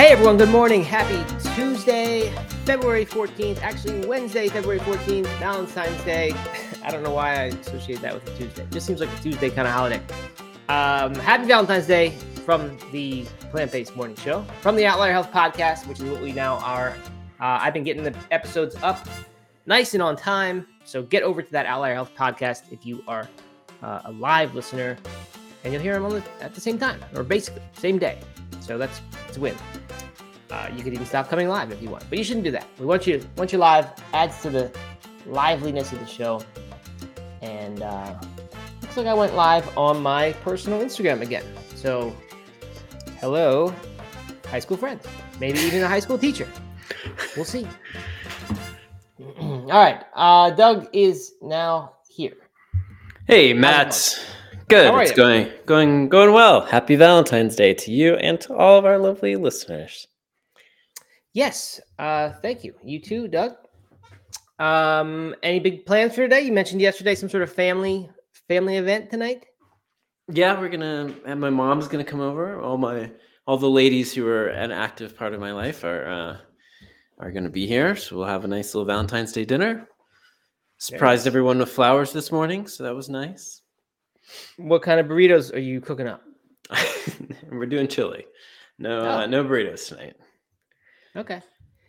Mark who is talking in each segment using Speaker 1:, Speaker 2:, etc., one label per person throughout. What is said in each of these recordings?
Speaker 1: Hey everyone, good morning. Happy Tuesday, February 14th. Actually, Wednesday, February 14th, Valentine's Day. I don't know why I associate that with a Tuesday. It just seems like a Tuesday kind of holiday. Um, happy Valentine's Day from the Plant Based Morning Show, from the Outlier Health Podcast, which is what we now are. Uh, I've been getting the episodes up nice and on time. So get over to that Outlier Health Podcast if you are uh, a live listener, and you'll hear them the, at the same time, or basically same day. So that's, that's a win. Uh, you could even stop coming live if you want, but you shouldn't do that. We want you want you live. Adds to the liveliness of the show. And uh, looks like I went live on my personal Instagram again. So, hello, high school friends, maybe even a high school teacher. We'll see. All right, uh, Doug is now here.
Speaker 2: Hey, Matt. Good.
Speaker 1: How
Speaker 2: It's going going going well. Happy Valentine's Day to you and to all of our lovely listeners.
Speaker 1: Yes, uh, thank you. You too, Doug. Um, any big plans for today? You mentioned yesterday some sort of family family event tonight.
Speaker 2: Yeah, we're gonna and my mom's gonna come over. All my all the ladies who are an active part of my life are uh are gonna be here. So we'll have a nice little Valentine's Day dinner. Surprised everyone with flowers this morning, so that was nice.
Speaker 1: What kind of burritos are you cooking up?
Speaker 2: we're doing chili. No
Speaker 1: Oh.
Speaker 2: uh, no burritos tonight.
Speaker 1: Okay,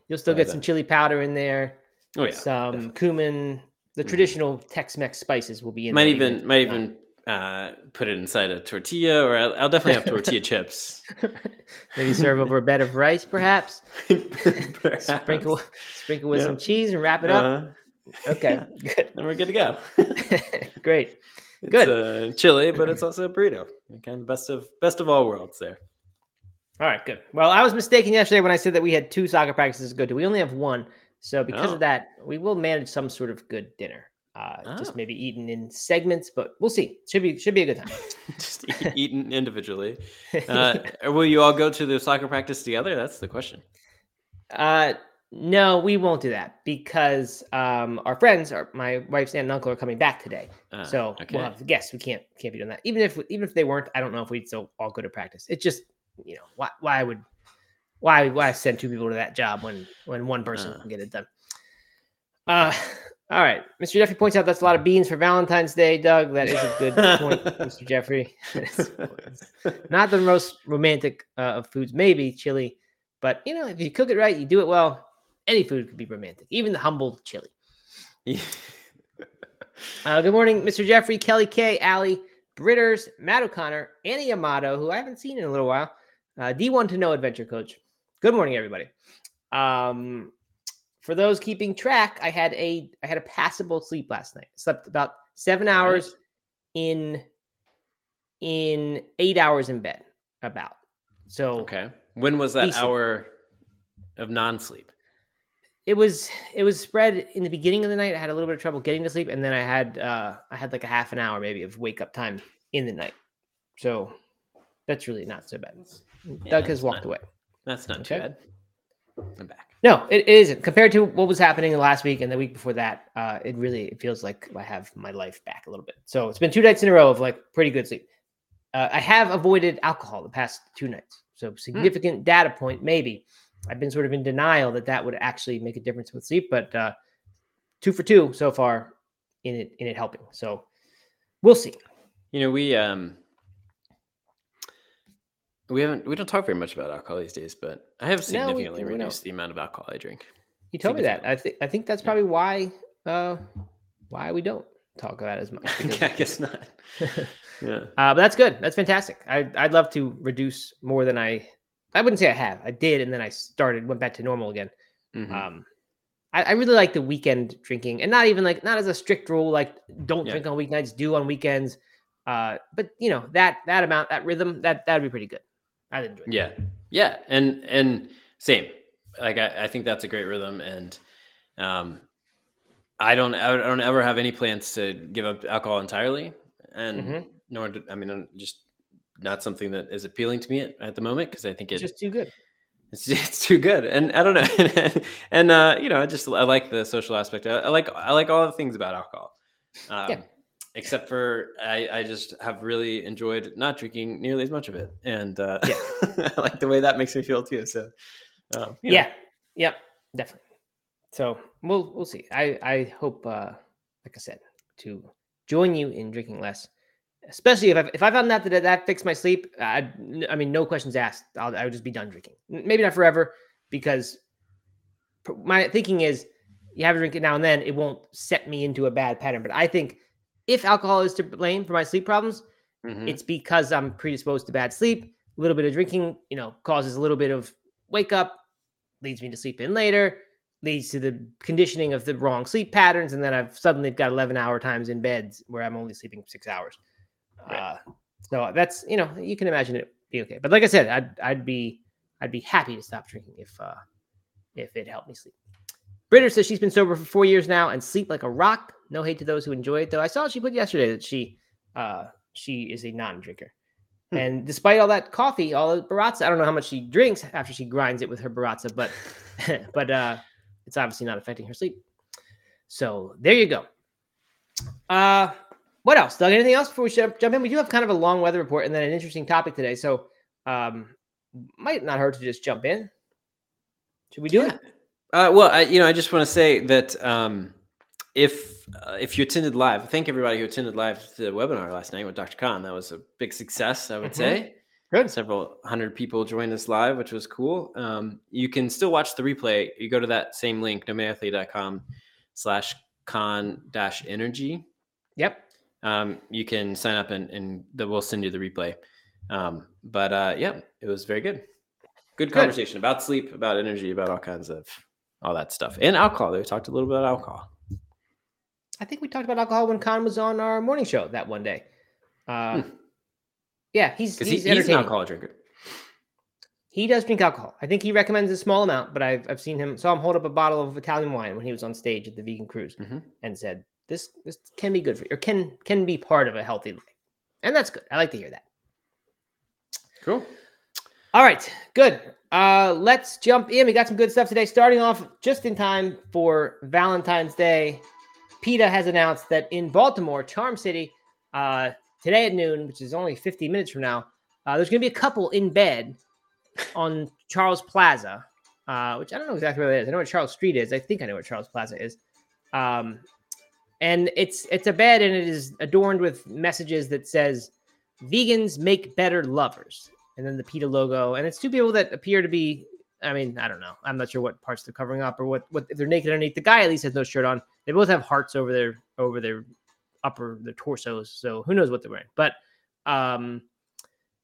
Speaker 1: you'll still
Speaker 2: Uh,
Speaker 1: get some chili powder in there.
Speaker 2: Oh yeah.
Speaker 1: some
Speaker 2: definitely.
Speaker 1: cumin. The
Speaker 2: Mhm.
Speaker 1: traditional Tex-Mex spices will be in.
Speaker 2: might
Speaker 1: there
Speaker 2: even might even uh, put it inside a tortilla, or I'll, I'll definitely have tortilla chips.
Speaker 1: maybe serve over a bed of rice, perhaps.
Speaker 2: Perhaps.
Speaker 1: Sprinkle sprinkle with
Speaker 2: Yeah.
Speaker 1: some cheese and wrap it up.
Speaker 2: Uh,
Speaker 1: Okay,
Speaker 2: yeah,
Speaker 1: good,
Speaker 2: then we're good to go.
Speaker 1: great.
Speaker 2: It's,
Speaker 1: Good.
Speaker 2: uh, chili, but it's also a burrito. Kind of best of best of all worlds there.
Speaker 1: All right, good. Well, I was mistaken yesterday when I said that we had two soccer practices go to. We only have one, so because
Speaker 2: Oh.
Speaker 1: of that, we will manage some sort of good dinner. Uh,
Speaker 2: Oh.
Speaker 1: Just maybe eaten in segments, but we'll see. Should be should be a good time.
Speaker 2: Just eat, eaten individually. Uh, will you all go to the soccer practice together? That's the question.
Speaker 1: Uh, no, we won't do that because um, our friends, our, my wife's aunt and uncle, are coming back today.
Speaker 2: Uh,
Speaker 1: so we'll have guests. We can't can't be doing that. Even if even if they weren't, I don't know if we'd still all go to practice. It's just you know why why would why why send two people to that job when when one person
Speaker 2: Uh.
Speaker 1: can get it done. Uh, all right, Mr. Jeffrey points out that's a lot of beans for Valentine's Day. Doug, that is a good point, Mr. Jeffrey. Not the most romantic uh, of foods, maybe chili, but you know if you cook it right, you do it well. Any food could be romantic, even the humble chili. Uh, good morning, Mr. Jeffrey, Kelly K, Allie, Britters, Matt O'Connor, Annie Amato, who I haven't seen in a little while, uh, D1 to know adventure coach. Good morning, everybody. Um, for those keeping track, I had a I had a passable sleep last night. Slept about seven hours in in eight hours in bed. About so
Speaker 2: okay. When was that
Speaker 1: Decent.
Speaker 2: hour of non-sleep?
Speaker 1: It was it was spread in the beginning of the night. I had a little bit of trouble getting to sleep, and then I had uh I had like a half an hour maybe of wake up time in the night. So that's really not so bad.
Speaker 2: Yeah,
Speaker 1: Doug has walked
Speaker 2: not-
Speaker 1: away.
Speaker 2: That's not
Speaker 1: Okay.
Speaker 2: too bad. I'm back.
Speaker 1: No, it, isn't. Compared to what was happening last week and the week before that, uh, it really it feels like I have my life back a little bit. So it's been two nights in a row of like pretty good sleep. Uh, I have avoided alcohol the past two nights, so significant data point maybe. I've been sort of in denial that that would actually make a difference with sleep, but uh, two for two so far in it in it helping. So we'll see.
Speaker 2: You know, we um we haven't we don't talk very much about alcohol these days, but I have
Speaker 1: No, we-
Speaker 2: significantly reduced the amount of alcohol I drink.
Speaker 1: You told me that. I think I think that's probably why uh, why we don't talk about it as much. because-
Speaker 2: I guess not. Yeah.
Speaker 1: Uh, but that's good. That's fantastic. I, I'd love to reduce more than I. I wouldn't say I have. I did, and then I started, went back to normal again.
Speaker 2: Mhm.
Speaker 1: Um, I, I really like the weekend drinking, and not even like not as a strict rule, like don't
Speaker 2: Yeah.
Speaker 1: drink on weeknights, do on weekends. Uh, but you know that that amount, that rhythm, that that'd be pretty good. I'd enjoy. it.
Speaker 2: Yeah, yeah, and and same. Like I, I think that's a great rhythm, and um, I don't I don't ever have any plans to give up alcohol entirely, and
Speaker 1: Mhm.
Speaker 2: nor do, I mean just not something that is appealing to me at, at the moment because I think
Speaker 1: It's just too good.
Speaker 2: it's it's too good, and I don't know, and uh, you know I just I like the social aspect. I, I like I like all the things about alcohol. Um,
Speaker 1: Yeah.
Speaker 2: except for I, I just have really enjoyed not drinking nearly as much of it, and uh,
Speaker 1: Yeah.
Speaker 2: I like the way that makes me feel too. So, um, you know.
Speaker 1: Yeah. Yep. Definitely. So we'll we'll see. I I hope, uh, like I said, to join you in drinking less, especially if I if I found out that that fixed my sleep. I I mean, no questions asked. I'll, I would just be done drinking. Maybe not forever, because my thinking is you have to drink it now and then. It won't set me into a bad pattern. But I think if alcohol is to blame for my sleep problems,
Speaker 2: Mhm.
Speaker 1: it's because I'm predisposed to bad sleep. A little bit of drinking, you know, causes a little bit of wake up, leads me to sleep in later, leads to the conditioning of the wrong sleep patterns, and then I've suddenly got 11 hour times in beds where I'm only sleeping six hours.
Speaker 2: Right.
Speaker 1: Uh, so that's you know you can imagine it be okay. But like I said, I'd I'd be I'd be happy to stop drinking if uh if it helped me sleep. Britter says she's been sober for four years now and sleep like a rock. No hate to those who enjoy it, though. I saw she put yesterday that she uh she is a non-drinker.
Speaker 2: Hmm.
Speaker 1: And despite all that coffee, all the baratza, I don't know how much she drinks after she grinds it with her baratza, but but uh it's obviously not affecting her sleep. So there you go. Uh what else? Doug, anything else before we jump in? We do have kind of a long weather report and then an interesting topic today. So um might not hurt to just jump in. Should we do it?
Speaker 2: Uh, well, I, you know, I just want to say that um, if uh, if you attended live, thank everybody who attended live to the webinar last night with Dr. Kahn. That was a big success, I would
Speaker 1: Mhm.
Speaker 2: say.
Speaker 1: Good.
Speaker 2: Several hundred people joined us live, which was cool. Um, you can still watch the replay. You go to that same link, nomeatathlete.com slash con dash energy.
Speaker 1: Yep.
Speaker 2: Um, you can sign up and, and the, we'll send you the replay. Um, but uh, yeah, it was very good. Good
Speaker 1: Good.
Speaker 2: conversation about sleep, about energy, about all kinds of all that stuff, and alcohol. They talked a little bit about alcohol.
Speaker 1: I think we talked about alcohol when Kahn was on our morning show that one day. Uh,
Speaker 2: Hmm.
Speaker 1: Yeah, he's he's,
Speaker 2: he's, he's an alcohol drinker.
Speaker 1: He does drink alcohol. I think he recommends a small amount, but I've I've seen him saw him hold up a bottle of Italian wine when he was on stage at the vegan cruise
Speaker 2: Mhm.
Speaker 1: and said, "This this can be good for you, or can can be part of a healthy life," and that's good. I like to hear that.
Speaker 2: Cool.
Speaker 1: All right, good. Uh, let's jump in. We got some good stuff today. Starting off just in time for Valentine's Day, PETA has announced that in Baltimore, Charm City, uh, today at noon, which is only 50 minutes from now, uh, there's going to be a couple in bed on Charles Plaza, uh, which I don't know exactly where that is. I know what Charles Street is. I think I know what Charles Plaza is. Um, and it's it's a bed and it is adorned with messages that says vegans make better lovers and then the PETA logo. And it's two people that appear to be, I mean, I don't know. I'm not sure what parts they're covering up or what, what if they're naked underneath. The guy at least has no shirt on. They both have hearts over their over their upper their torsos. So who knows what they're wearing. But um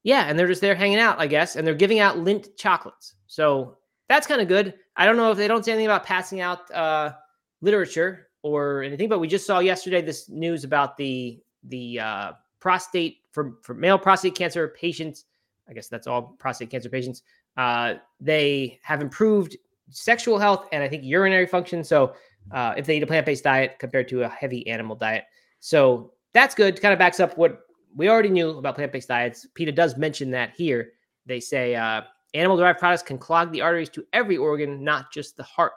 Speaker 1: yeah, and they're just there hanging out, I guess, and they're giving out Lindt chocolates. So that's kind of good. I don't know if they don't say anything about passing out uh literature or anything, but we just saw yesterday this news about the the uh prostate for for male prostate cancer patients I guess that's all prostate cancer patients. Uh, they have improved sexual health and I think urinary function. So uh, if they eat a plant based diet compared to a heavy animal diet, so that's good. Kind of backs up what we already knew about plant based diets. PETA does mention that here. They say uh, animal derived products can clog the arteries to every organ, not just the heart.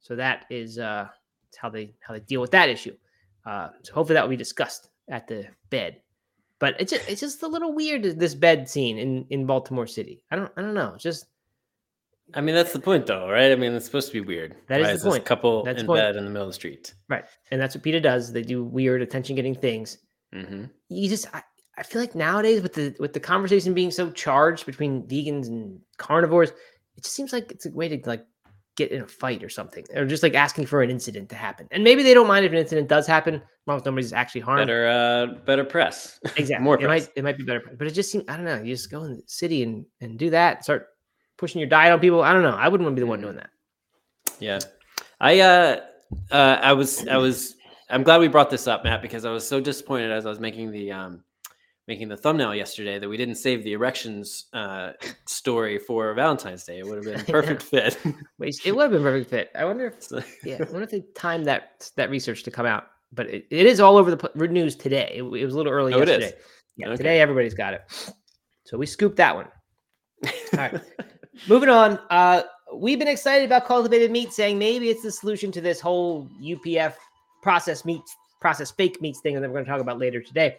Speaker 1: So that is uh, how they how they deal with that issue. Uh, so hopefully that will be discussed at the bed but it's just, it's just a little weird this bed scene in in Baltimore City. I don't I don't know. It's just
Speaker 2: I mean, that's the point, though, right? I mean, it's supposed to be weird.
Speaker 1: That is
Speaker 2: Why
Speaker 1: the point.
Speaker 2: couple
Speaker 1: That's
Speaker 2: in
Speaker 1: point.
Speaker 2: bed in the middle of the street.
Speaker 1: right, and that's what PETA does. They do weird attention getting things.
Speaker 2: hmm
Speaker 1: You just I, I feel like nowadays with the with the conversation being so charged between vegans and carnivores, it just seems like it's a way to like get in a fight or something, or just like asking for an incident to happen. And maybe they don't mind if an incident does happen, as long as nobody's actually harmed.
Speaker 2: Better, uh, better press.
Speaker 1: Exactly.
Speaker 2: More
Speaker 1: it
Speaker 2: press.
Speaker 1: might it might be better, but it just seems I don't know. You just go in the city and and do that. Start pushing your diet on people. I don't know. I wouldn't want to be the one doing that.
Speaker 2: Yeah, I uh, uh, I was, I was, I'm glad we brought this up, Matt, because I was so disappointed as I was making the um, making the thumbnail yesterday that we didn't save the erections uh story for Valentine's Day. It would have been a perfect fit.
Speaker 1: It would have been a perfect fit. I wonder if yeah, I wonder if they timed that that research to come out. But it, it is all over the news today. It, it was a little early
Speaker 2: Oh, it is?
Speaker 1: yesterday. Yeah,
Speaker 2: Okay.
Speaker 1: today everybody's got it. So we scooped that one. All right. Moving on. Uh, we've been excited about cultivated meat, saying maybe it's the solution to this whole UPF processed meat processed fake meats thing that we're going to talk about later today.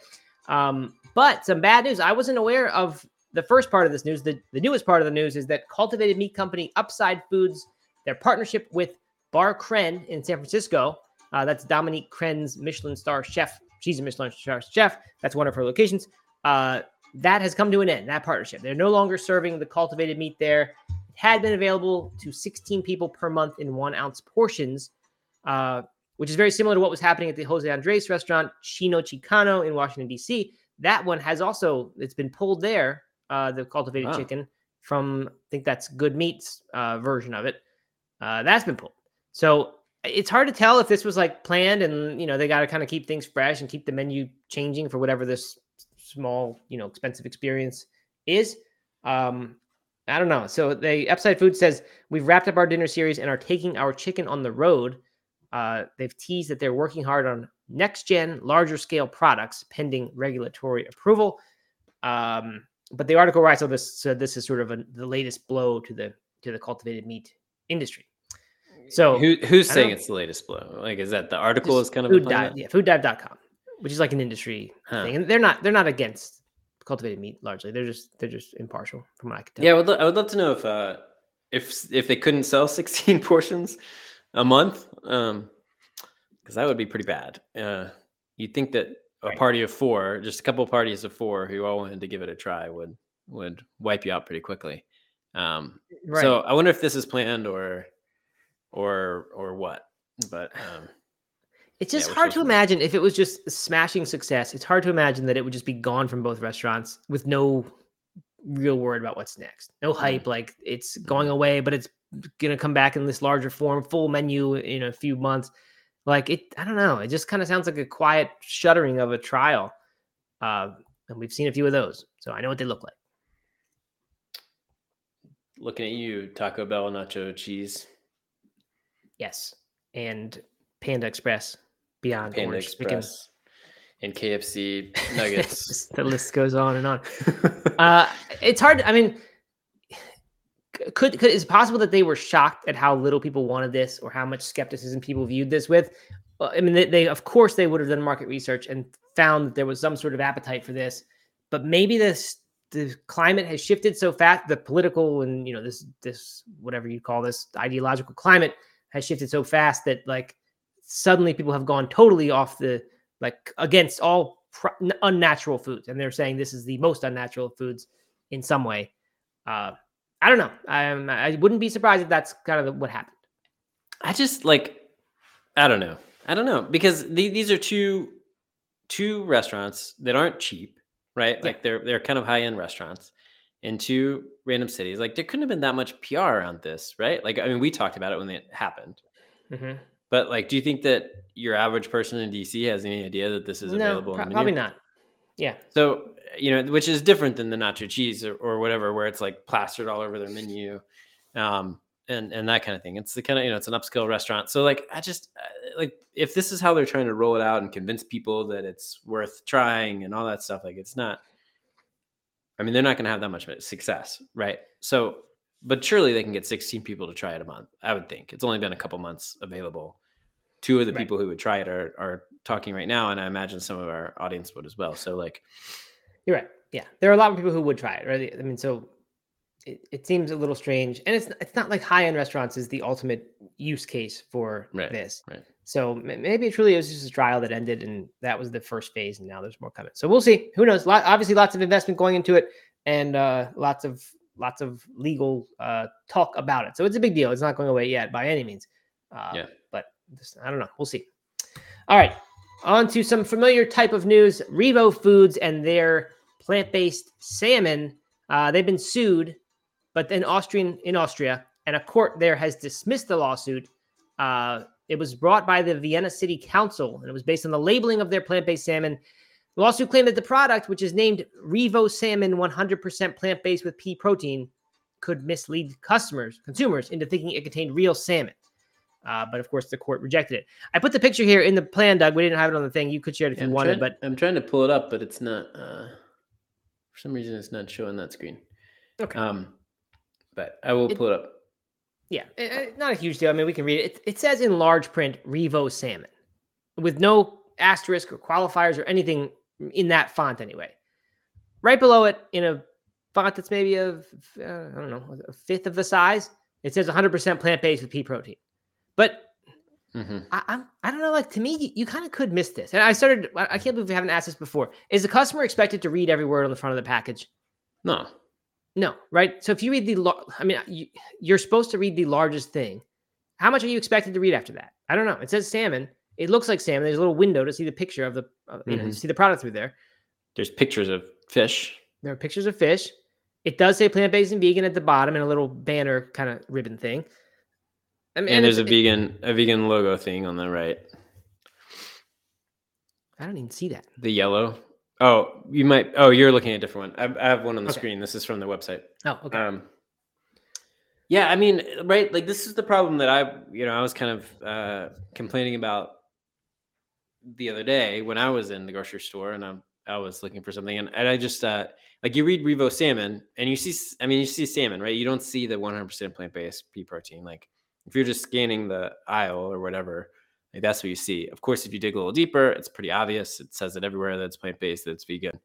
Speaker 1: Um, but some bad news. I wasn't aware of the first part of this news. The, the newest part of the news is that cultivated meat company Upside Foods, their partnership with Bar Crenn in San Francisco, uh, that's Dominique Crenn's Michelin star chef. She's a Michelin star chef. That's one of her locations. Uh, that has come to an end, that partnership. They're no longer serving the cultivated meat there. It had been available to 16 people per month in one ounce portions, uh, which is very similar to what was happening at the Jose Andres restaurant, China Chilcano in Washington, D.C. That one has also, it's been pulled there, uh, the cultivated
Speaker 2: Wow.
Speaker 1: chicken from, I think that's Good Meats uh, version of it. Uh, that's been pulled. So it's hard to tell if this was like planned and, you know, they got to kind of keep things fresh and keep the menu changing for whatever this small, you know, expensive experience is. Um, I don't know. So the Upside Food says we've wrapped up our dinner series and are taking our chicken on the road. Uh, they've teased that they're working hard on next gen, larger scale products pending regulatory approval. Um, but the article writes on this said this is sort of a, the latest blow to the to the cultivated meat industry. So
Speaker 2: Who, who's saying
Speaker 1: don't-
Speaker 2: it's the latest blow? Like, is that the article is kind of
Speaker 1: food dive, yeah, fooddive.com, which is like an industry
Speaker 2: Huh.
Speaker 1: thing. And they're not they're not against cultivated meat largely. They're just they're just impartial from what I can tell.
Speaker 2: Yeah, I would, lo- I would love to know if uh, if if they couldn't sell 16 portions a month, um, because that would be pretty bad. Uh, you'd think that a
Speaker 1: Right.
Speaker 2: party of four, just a couple of parties of four who all wanted to give it a try, would would wipe you out pretty quickly. Um,
Speaker 1: Right.
Speaker 2: So I wonder if this is planned or or or what. But um,
Speaker 1: It's just
Speaker 2: we're
Speaker 1: hard to imagine if it was just smashing success. It's hard to imagine that it would just be gone from both restaurants with no real word about what's next. No
Speaker 2: Mhm.
Speaker 1: hype, like it's going away, but it's gonna come back in this larger form, full menu in a few months. Like it, I don't know. It just kind of sounds like a quiet shuttering of a trial. Uh, and we've seen a few of those, so I know what they look like.
Speaker 2: looking at you, Taco Bell nacho cheese,
Speaker 1: Yes, and Panda Express Beyond
Speaker 2: Panda
Speaker 1: Orange.
Speaker 2: Express, and KFC nuggets.
Speaker 1: The list goes on and on. Uh, it's hard. I mean, could could is it possible that they were shocked at how little people wanted this, or how much skepticism people viewed this with? I mean, they, they of course they would have done market research and found that there was some sort of appetite for this, but maybe this the climate has shifted so fast. The political and you know this this whatever you call this ideological climate has shifted so fast that like suddenly people have gone totally off the like against all unnatural foods and they're saying this is the most unnatural foods in some way uh i don't know I'm, i wouldn't be surprised if that's kind of what happened
Speaker 2: I just like I don't know. I don't know because the, these are two two restaurants that aren't cheap, right?
Speaker 1: Yeah.
Speaker 2: Like they're they're kind of high end restaurants in two random cities. Like there couldn't have been that much PR around this, right? Like I mean, we talked about it when it happened,
Speaker 1: Mhm.
Speaker 2: but like, do you think that your average person in DC has any idea that this is
Speaker 1: no
Speaker 2: available?
Speaker 1: pro- probably not yeah
Speaker 2: So you know, which is different than the nacho cheese or, or whatever, where it's like plastered all over their menu, um, and and that kind of thing. It's the kind of you know, it's an upscale restaurant. So like, I just uh, like if this is how they're trying to roll it out and convince people that it's worth trying and all that stuff, like it's not. I mean, they're not going to have that much success, right? So, but surely they can get 16 people to try it a month. I would think it's only been a couple months available. Two of the
Speaker 1: Right.
Speaker 2: people who would try it are are talking right now, and I imagine some of our audience would as well. So, like,
Speaker 1: you're right. Yeah. There are a lot of people who would try it right? I mean so it, it seems a little strange and it's it's not like high end restaurants is the ultimate use case for
Speaker 2: Right,
Speaker 1: this.
Speaker 2: right.
Speaker 1: so ma- maybe it truly was just a trial that ended and that was the first phase and now there's more coming. So we'll see. Who knows? Lot, obviously lots of investment going into it and uh lots of lots of legal uh talk about it. So it's a big deal. It's not going away yet by any means. Uh,
Speaker 2: Yeah.
Speaker 1: but this, i don't know. We'll see. All right on to some familiar type of news revo foods and their plant-based salmon. Uh, they've been sued but in austrian in austria and a court there has dismissed the lawsuit. Uh, it was brought by the vienna city council and it was based on the labeling of their plant-based salmon. The lawsuit claimed that the product which is named revo salmon 100% plant-based with pea protein could mislead customers consumers into thinking it contained real salmon uh, but of course, the court rejected it. I put the picture here in the plan, Doug. We didn't have it on the thing. You could share it if you
Speaker 2: I'm
Speaker 1: wanted,
Speaker 2: trying,
Speaker 1: but
Speaker 2: I'm trying to pull it up, but it's not. Uh, for some reason, it's not showing that screen.
Speaker 1: okay.
Speaker 2: Um, but I will
Speaker 1: It-
Speaker 2: pull it up.
Speaker 1: Yeah, eh, eh, not a huge deal. I mean, we can read it. It, it says in large print Revo salmon with no asterisk or qualifiers or anything in that font anyway. Right below it, in a font that's maybe a uh, I don't know a fifth of the size, it says 100% plant based with pea protein. But mm-hmm. I, I'm I don't know. Like to me, you, you kind of could miss this. And I started. I can't believe we haven't asked this before. Is the customer expected to read every word on the front of the package?
Speaker 2: No.
Speaker 1: No, right? So if you read the, I mean, you, you're supposed to read the largest thing. How much are you expected to read after that? I don't know. It says salmon. It looks like salmon. There's a little window to see the picture of the, uh, you mm-hmm. know, see the product through there.
Speaker 2: There's pictures of fish.
Speaker 1: There are pictures of fish. It does say plant based and vegan at the bottom and a little banner kind of ribbon thing.
Speaker 2: I mean, and, there's a vegan a vegan logo thing on the right.
Speaker 1: I don't even see that.
Speaker 2: The yellow. Oh, you might. Oh, you're looking at a different one. I, I have one on the okay. screen. This is from the website.
Speaker 1: Oh, okay. Um,
Speaker 2: yeah, I mean, right? Like this is the problem that I, you know, I was kind of uh, complaining about the other day when I was in the grocery store and I, I was looking for something, and, and I just uh, like you read Revo salmon and you see, I mean, you see salmon, right? You don't see the 100% plant based pea protein. Like if you're just scanning the aisle or whatever, like that's what you see. Of course, if you dig a little deeper, it's pretty obvious. It says it everywhere that it's plant based, that it's vegan,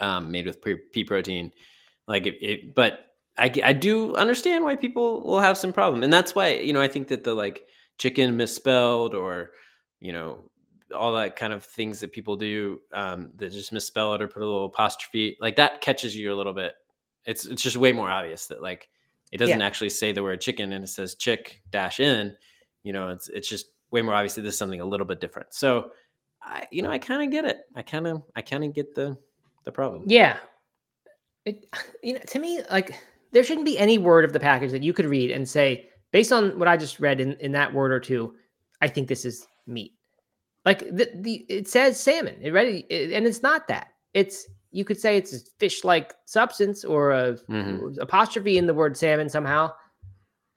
Speaker 2: um, made with pea protein. Like it, it but I, I do understand why people will have some problem, and that's why you know I think that the like chicken misspelled or you know all that kind of things that people do um, that just misspell it or put a little apostrophe like that catches you a little bit. It's it's just way more obvious that like it doesn't yeah. actually say the word chicken and it says chick dash in. You know, it's it's just way more obviously this is something a little bit different. So I you know I kind of get it. I kind of I kind of get the the problem.
Speaker 1: Yeah. It you know to me like there shouldn't be any word of the package that you could read and say based on what I just read in in that word or two, I think this is meat. Like the, the it says salmon, it ready and it's not that. It's you could say it's a fish-like substance or a mm-hmm. apostrophe in the word salmon somehow.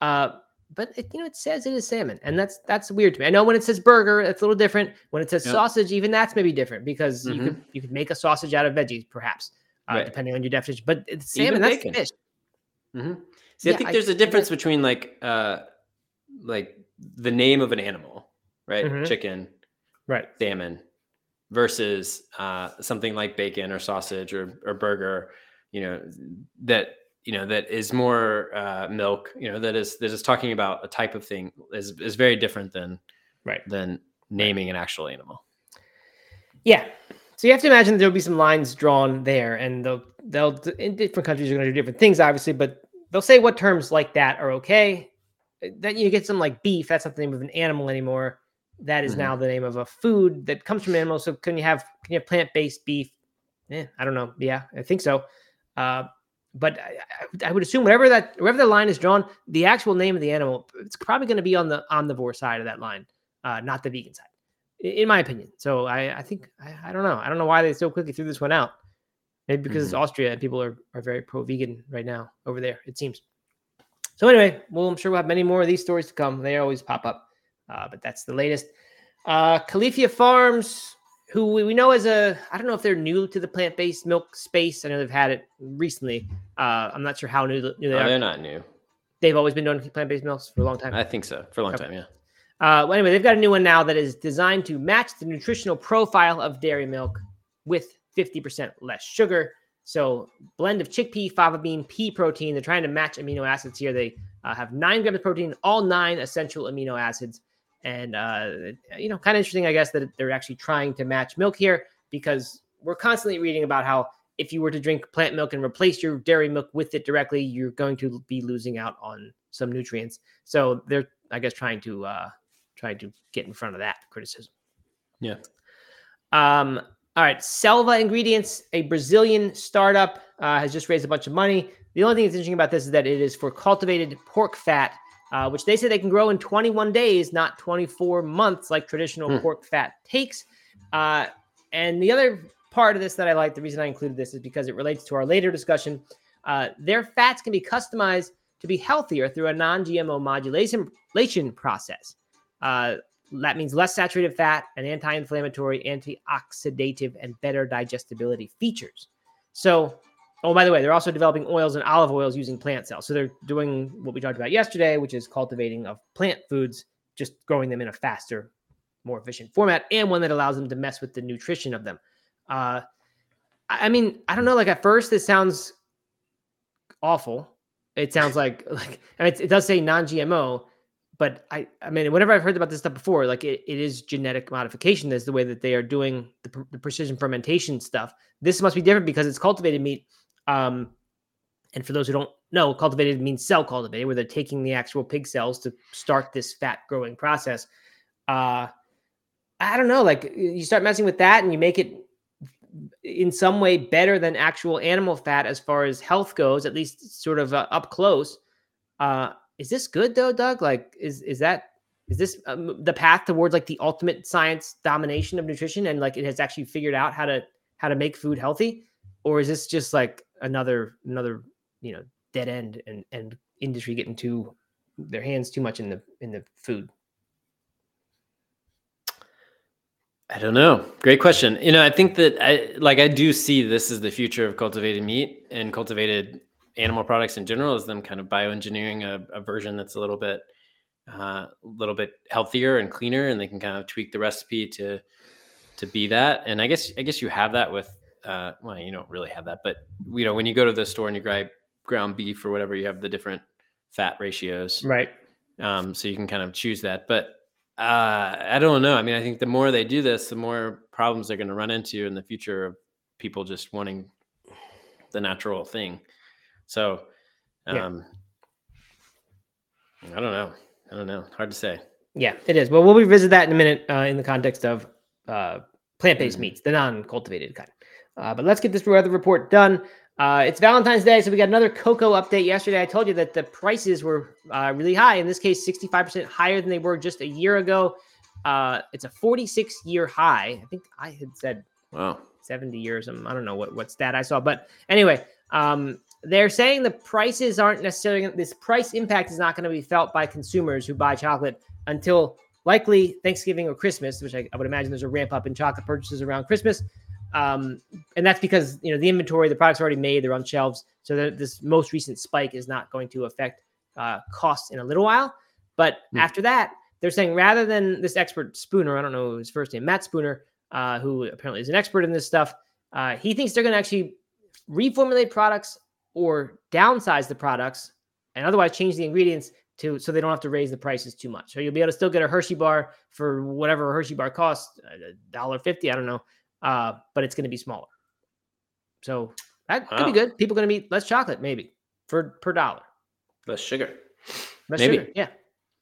Speaker 1: Uh, but it, you know, it says it is salmon, and that's that's weird to me. I know when it says burger, it's a little different. When it says yep. sausage, even that's maybe different because mm-hmm. you could you could make a sausage out of veggies, perhaps, uh, right. depending on your definition. But it's salmon, even that's bacon. fish.
Speaker 2: Mm-hmm. See, yeah, I think there's a difference between like uh like the name of an animal, right? Mm-hmm. Chicken,
Speaker 1: right?
Speaker 2: Salmon, versus uh something like bacon or sausage or or burger, you know, that you know that is more uh, milk you know that is that is talking about a type of thing is is very different than
Speaker 1: right.
Speaker 2: than naming an actual animal.
Speaker 1: Yeah. So you have to imagine there'll be some lines drawn there and they'll they'll in different countries are going to do different things obviously but they'll say what terms like that are okay. Then you get some like beef that's not the name of an animal anymore that is mm-hmm. now the name of a food that comes from animals so can you have can you have plant-based beef yeah i don't know yeah i think so uh, but I, I, would assume wherever that wherever the line is drawn, the actual name of the animal it's probably going to be on the omnivore side of that line, uh, not the vegan side, in my opinion. So I, I think I, I, don't know. I don't know why they so quickly threw this one out. Maybe because mm-hmm. it's Austria and people are, are very pro vegan right now over there. It seems. So anyway, well, I'm sure we'll have many more of these stories to come. They always pop up, uh, but that's the latest. Uh, Califia Farms who we know as a I don't know if they're new to the plant based milk space. I know they've had it recently. Uh, I'm not sure how new, new they
Speaker 2: oh,
Speaker 1: are.
Speaker 2: They're not new.
Speaker 1: They've always been doing plant based milks for a long time.
Speaker 2: I think so for a long okay. time. Yeah.
Speaker 1: Uh, well, anyway, they've got a new one now that is designed to match the nutritional profile of dairy milk with 50% less sugar. So, blend of chickpea, fava bean, pea protein. They're trying to match amino acids here. They uh, have nine grams of protein, all nine essential amino acids and uh, you know, kind of interesting, I guess, that they're actually trying to match milk here because we're constantly reading about how if you were to drink plant milk and replace your dairy milk with it directly, you're going to be losing out on some nutrients. So they're, I guess, trying to uh, trying to get in front of that criticism.
Speaker 2: Yeah.
Speaker 1: Um. All right. Selva Ingredients, a Brazilian startup, uh, has just raised a bunch of money. The only thing that's interesting about this is that it is for cultivated pork fat uh, which they say they can grow in 21 days, not 24 months like traditional hmm. pork fat takes. Uh, and the other part of this that I like, the reason I included this is because it relates to our later discussion. Uh, their fats can be customized to be healthier through a non GMO modulation process. Uh, that means less saturated fat, and anti inflammatory, antioxidative, and better digestibility features. So, Oh, by the way, they're also developing oils and olive oils using plant cells. So they're doing what we talked about yesterday, which is cultivating of plant foods, just growing them in a faster more efficient format and one that allows them to mess with the nutrition of them. Uh, I mean, I don't know. Like at first, this sounds awful. It sounds like like mean, it, it does say non-GMO, but I I mean, whenever I've heard about this stuff before, like it, it is genetic modification. That's the way that they are doing the, the precision fermentation stuff. This must be different because it's cultivated meat. Um, and for those who don't know, cultivated means cell cultivated, where they're taking the actual pig cells to start this fat growing process. Uh, I don't know. Like you start messing with that, and you make it in some way better than actual animal fat as far as health goes, at least sort of uh, up close. Uh, is this good though, Doug? Like, is is that is this um, the path towards like the ultimate science domination of nutrition, and like it has actually figured out how to how to make food healthy, or is this just like another another you know dead end and and industry getting too their hands too much in the in the food?
Speaker 2: I don't know. Great question. You know, I think that I like I do see this as the future of cultivated meat and cultivated animal products in general, is them kind of bioengineering a, a version that's a little bit a uh, little bit healthier and cleaner, and they can kind of tweak the recipe to to be that. And I guess I guess you have that with uh, well, you don't really have that, but you know, when you go to the store and you grab ground beef or whatever, you have the different fat ratios,
Speaker 1: right?
Speaker 2: Um, so you can kind of choose that, but uh, I don't know. I mean, I think the more they do this, the more problems they're going to run into in the future of people just wanting the natural thing. So, um, yeah. I don't know. I don't know. Hard to say.
Speaker 1: Yeah, it is. Well, we'll revisit that in a minute uh, in the context of uh, plant-based mm-hmm. meats, the non-cultivated kind. Uh, but let's get this weather report done. Uh, it's Valentine's Day, so we got another cocoa update. Yesterday, I told you that the prices were uh, really high. In this case, 65% higher than they were just a year ago. Uh, it's a 46 year high. I think I had said
Speaker 2: wow
Speaker 1: 70 years. I don't know what, what stat I saw, but anyway, um, they're saying the prices aren't necessarily this price impact is not going to be felt by consumers who buy chocolate until likely Thanksgiving or Christmas, which I, I would imagine there's a ramp up in chocolate purchases around Christmas. Um, and that's because you know the inventory, the products already made, they're on shelves, so that this most recent spike is not going to affect uh, costs in a little while. But mm. after that, they're saying rather than this expert Spooner, I don't know his first name, Matt Spooner, uh, who apparently is an expert in this stuff, uh, he thinks they're going to actually reformulate products or downsize the products and otherwise change the ingredients to so they don't have to raise the prices too much. So you'll be able to still get a Hershey bar for whatever a Hershey bar costs, a dollar fifty, I don't know, uh, but it's going to be smaller. So that wow. could be good. People going to eat less chocolate, maybe for per dollar.
Speaker 2: Less sugar.
Speaker 1: Less maybe. sugar. Yeah.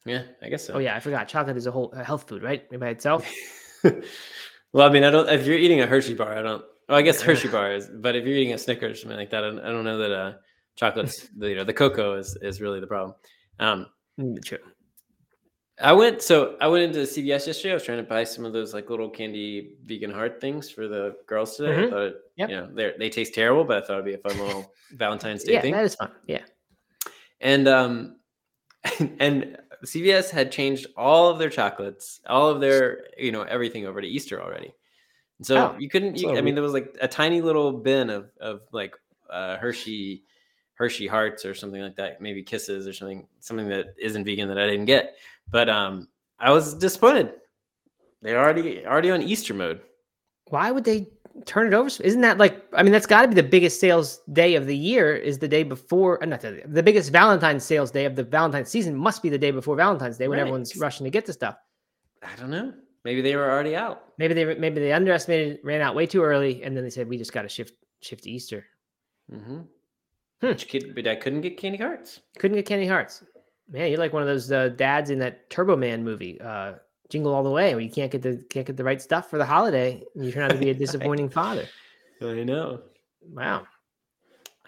Speaker 2: Yeah, I guess so.
Speaker 1: Oh yeah, I forgot. Chocolate is a whole a health food, right? By itself.
Speaker 2: well, I mean, I don't. If you're eating a Hershey bar, I don't. Well, I guess Hershey bar is, but if you're eating a Snickers or something like that, I don't, I don't know that uh, chocolate's the, you know the cocoa is is really the problem. Um,
Speaker 1: mm, True.
Speaker 2: I went so I went into CVS yesterday. I was trying to buy some of those like little candy vegan heart things for the girls today. Mm-hmm. I thought, yep. you know, they they taste terrible, but I thought it'd be a fun little Valentine's Day
Speaker 1: yeah,
Speaker 2: thing.
Speaker 1: Yeah, that is fun. Yeah.
Speaker 2: And um, and CVS had changed all of their chocolates, all of their you know everything over to Easter already. And so oh, you couldn't. You, I mean, there was like a tiny little bin of of like uh, Hershey Hershey hearts or something like that, maybe kisses or something, something that isn't vegan that I didn't get. But um, I was disappointed. They're already already on Easter mode.
Speaker 1: Why would they turn it over? Isn't that like? I mean, that's got to be the biggest sales day of the year. Is the day before? Uh, not the, the biggest Valentine's sales day of the Valentine's season. Must be the day before Valentine's Day when right. everyone's rushing to get the stuff.
Speaker 2: I don't know. Maybe they were already out.
Speaker 1: Maybe they maybe they underestimated, ran out way too early, and then they said we just got to shift shift to Easter.
Speaker 2: Mm-hmm. Hmm. But I couldn't get candy hearts.
Speaker 1: Couldn't get candy hearts. Man, you're like one of those uh, dads in that Turbo Man movie, uh, Jingle All the Way, where you can't get the can't get the right stuff for the holiday, and you turn out to be a disappointing father.
Speaker 2: I know.
Speaker 1: Wow.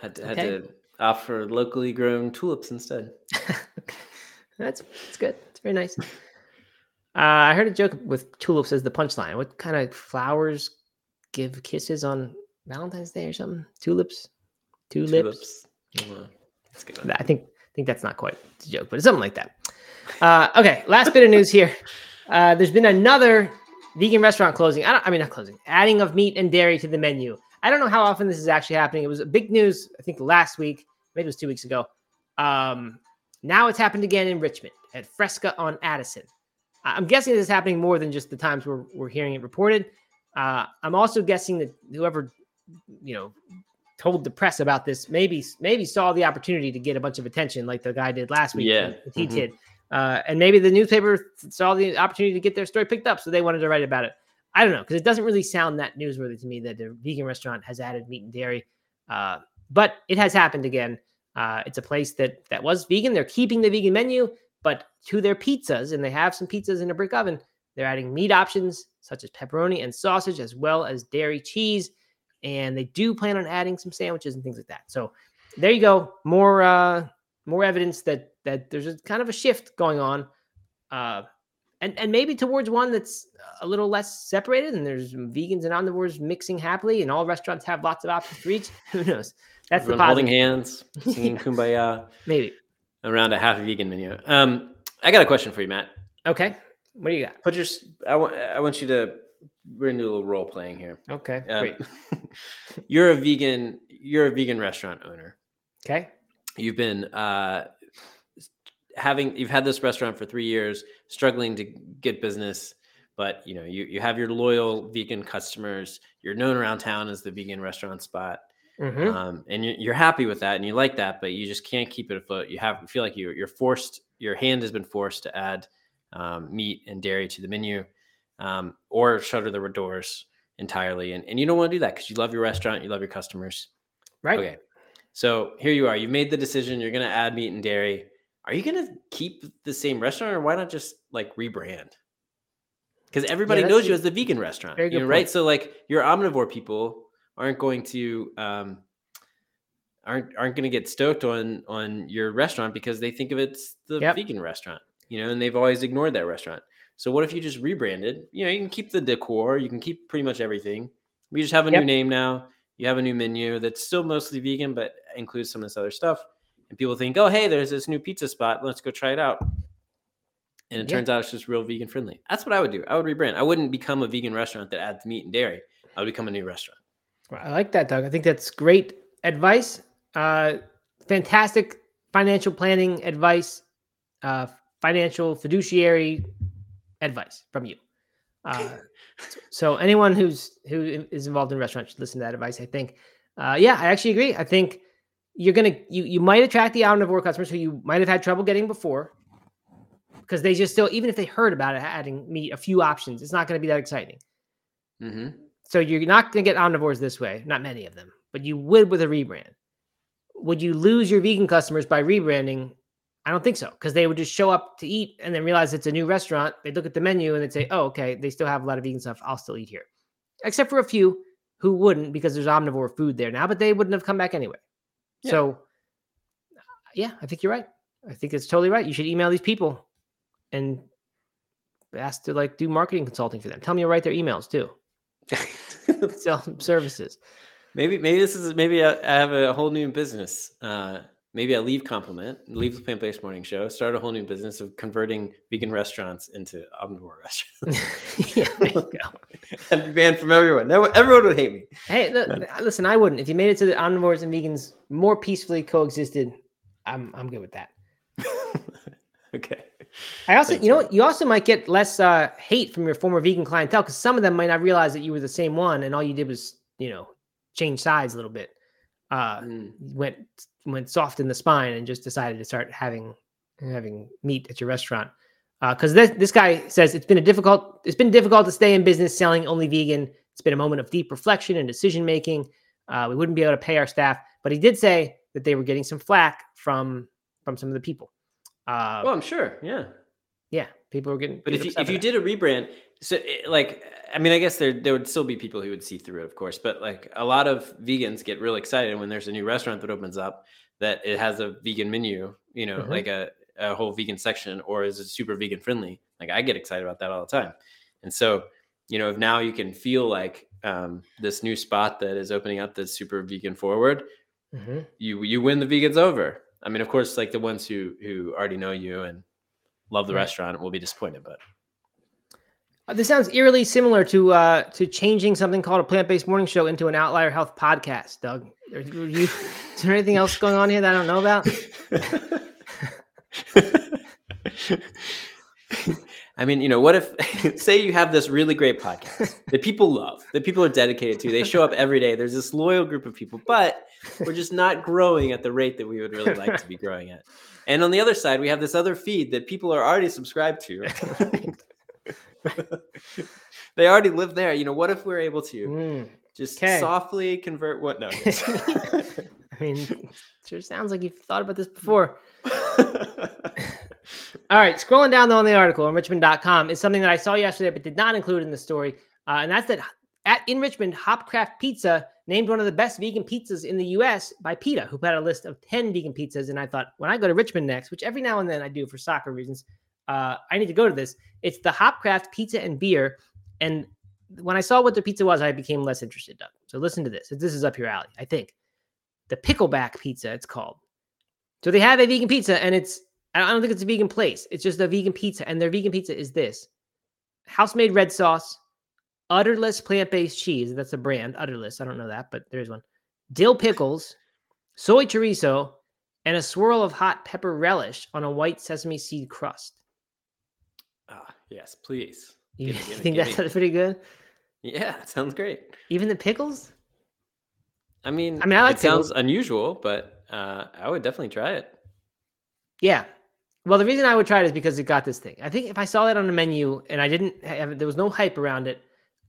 Speaker 2: Had to, okay. had to offer locally grown tulips instead.
Speaker 1: that's that's good. It's very nice. Uh, I heard a joke with tulips as the punchline. What kind of flowers give kisses on Valentine's Day or something? Tulips, tulips. tulips. I think I think that's not quite a joke, but it's something like that. Uh, okay, last bit of news here. Uh, there's been another vegan restaurant closing. I, I, mean, not closing, adding of meat and dairy to the menu. I don't know how often this is actually happening. It was a big news, I think, last week. Maybe it was two weeks ago. Um, now it's happened again in Richmond at Fresca on Addison. I'm guessing this is happening more than just the times we're, we're hearing it reported. Uh, I'm also guessing that whoever, you know, told the press about this maybe maybe saw the opportunity to get a bunch of attention like the guy did last week.
Speaker 2: Yeah.
Speaker 1: he
Speaker 2: Mhm.
Speaker 1: did. Uh, and maybe the newspaper saw the opportunity to get their story picked up, so they wanted to write about it. I don't know because it doesn't really sound that newsworthy to me that a vegan restaurant has added meat and dairy, uh, but it has happened again. Uh, it's a place that that was vegan. They're keeping the vegan menu, but to their pizzas, and they have some pizzas in a brick oven. They're adding meat options such as pepperoni and sausage, as well as dairy cheese, and they do plan on adding some sandwiches and things like that. So there you go. More uh, more evidence that that there's a kind of a shift going on, uh, and and maybe towards one that's a little less separated. And there's vegans and omnivores mixing happily, and all restaurants have lots of options for each. Who knows? That's the
Speaker 2: Everyone holding hands, singing "Kumbaya"
Speaker 1: Maybe.
Speaker 2: around a half vegan menu. Um, I got a question for you, Matt.
Speaker 1: Okay. What do you got?
Speaker 2: Put your. I want. I want you to. We're gonna do a little role playing here.
Speaker 1: Okay.
Speaker 2: Um,
Speaker 1: Great.
Speaker 2: you're a vegan. You're a vegan restaurant owner.
Speaker 1: Okay.
Speaker 2: You've been uh, having. You've had this restaurant for three years, struggling to get business. But you know, you you have your loyal vegan customers. You're known around town as the vegan restaurant spot.
Speaker 1: Mhm.
Speaker 2: um, and you're, you're happy with that and you like that but you just can't keep it afloat you have you feel like you're, you're forced your hand has been forced to add um, meat and dairy to the menu um, or shutter the doors entirely and, and you don't want to do that because you love your restaurant you love your customers
Speaker 1: Right.
Speaker 2: okay so here you are you made the decision you're going to add meat and dairy are you going to keep the same restaurant or why not just like rebrand because everybody
Speaker 1: that's
Speaker 2: knows you as the vegan restaurant you know, right so like your omnivore people aren't going to um, aren't aren't going to get stoked on on your restaurant because they think of it's the
Speaker 1: Yep.
Speaker 2: vegan restaurant, you know, and they've always ignored that restaurant. So what if you just rebranded? You know, you can keep the decor, you can keep pretty much everything. We just have a
Speaker 1: Yep.
Speaker 2: new name now. You have a new menu that's still mostly vegan, but includes some of this other stuff. And people think, oh, hey, there's this new pizza spot. Let's go try it out. And it
Speaker 1: Yeah.
Speaker 2: turns out it's just real vegan friendly. That's what I would do. I would rebrand. I wouldn't become a vegan restaurant that adds meat and dairy. I would become a new restaurant.
Speaker 1: I like that, Doug. I think that's great advice. Uh, fantastic financial planning advice, uh, financial fiduciary advice from you. Uh, so anyone who's who is involved in restaurants should listen to that advice. I think. Uh, yeah, I actually agree. I think you're gonna you you might attract the out of omnivore customers who you might have had trouble getting before because they just still even if they heard about it adding me a few options, it's not going to be that exciting.
Speaker 2: Mm-hmm.
Speaker 1: So you're not going to get omnivores this way, not many of them, but you would with a rebrand. Would you lose your vegan customers by rebranding? I don't think so, because they would just show up to eat and then realize it's a new restaurant. They'd look at the menu and they'd say, "Oh, okay, they still have a lot of vegan stuff. I'll still eat here," except for a few who wouldn't because there's omnivore food there now, but they wouldn't have come back anyway.
Speaker 2: Yeah.
Speaker 1: So, yeah, I think you're right. I think it's totally right. You should email these people and ask to like do marketing consulting for them. Tell me you'll write their emails too sell services.
Speaker 2: maybe maybe this is maybe I, I have a whole new business. Uh, maybe I leave compliment, leave the plant based morning show, start a whole new business of converting vegan restaurants into omnivore restaurants.
Speaker 1: yeah, there you go.
Speaker 2: I'd be banned from everyone. No- Everyone would hate me.
Speaker 1: Hey, look,
Speaker 2: None.
Speaker 1: listen, I wouldn't. If you made it to the omnivores and vegans more peacefully coexisted, I'm I'm good with that.
Speaker 2: okay.
Speaker 1: I also,
Speaker 2: Thanks,
Speaker 1: you know,
Speaker 2: man.
Speaker 1: you also might get less uh, hate from your former vegan clientele because some of them might not realize that you were the same one, and all you did was, you know, change sides a little bit. Uh,
Speaker 2: Mm.
Speaker 1: went went soft in the spine and just decided to start having having meat at your restaurant. Because this this guy says it's been a difficult it's been difficult to stay in business selling only vegan. It's been a moment of deep reflection and decision making. Uh, we wouldn't be able to pay our staff, but he did say that they were getting some flack from from some of the people. Uh,
Speaker 2: Well, I'm sure. Yeah.
Speaker 1: People were getting.
Speaker 2: But if you if you did a rebrand, so eh, like I mean, I guess there there would still be people who would see through it, of course. But like a lot of vegans get real excited when there's a new restaurant that opens up that it has a vegan menu, you know,
Speaker 1: Mhm.
Speaker 2: like a, a whole vegan section, or is it super vegan friendly? Like I get excited about that all the time. And so, you know, if now you can feel like um, this new spot that is opening up that's super vegan forward.
Speaker 1: Mhm.
Speaker 2: you you win the vegans over. I mean, of course, like the ones who who already know you and love the restaurant will be disappointed, but
Speaker 1: Uh, This sounds eerily similar to uh, to changing something called a plant based morning show into an outlier health podcast. Doug, Are you, is there anything else going on here that I don't know about?
Speaker 2: I mean, you know, what if say you have this really great podcast that people love, that people are dedicated to, they show up every day. There's this loyal group of people, but we're just not growing at the rate that we would really like to be growing at. And on the other side, we have this other feed that people are already subscribed to. they already live there. You know, what if we're able to
Speaker 1: Mm.
Speaker 2: just softly convert what? No.
Speaker 1: I mean, sure sounds like you've thought about this before. All right, scrolling down though on the article on Richmond.com is something that I saw yesterday but did not include in the story, uh, and that's that at in Richmond, Hopcraft Pizza named one of the best vegan pizzas in the U.S. by PETA, who put out a list of ten vegan pizzas. And I thought when I go to Richmond next, which every now and then I do for soccer reasons, uh, I need to go to this. It's the Hopcraft Pizza and Beer, and when I saw what the pizza was, I became less interested. Doug. So listen to this. This is up your alley, I think. The Pickleback Pizza, it's called. So they have a vegan pizza, and it's I don't think it's a vegan place. It's just a vegan pizza, and their vegan pizza is this: house-made red sauce, Utterless plant-based cheese. That's a brand, Utterless. I don't know that, but there's one. Dill pickles, soy chorizo, and a swirl of hot pepper relish on a white sesame seed crust.
Speaker 2: ah, yes, please.
Speaker 1: You
Speaker 2: Gimme, gimme,
Speaker 1: think
Speaker 2: gimme.
Speaker 1: that's pretty good?
Speaker 2: Yeah, it sounds great.
Speaker 1: Even the pickles?
Speaker 2: I mean,
Speaker 1: I mean, I like
Speaker 2: it sounds unusual, but uh, I would definitely try it.
Speaker 1: Yeah. Well, the reason I would try it is because it got this thing. I think if I saw that on the menu and I didn't have there was no hype around it,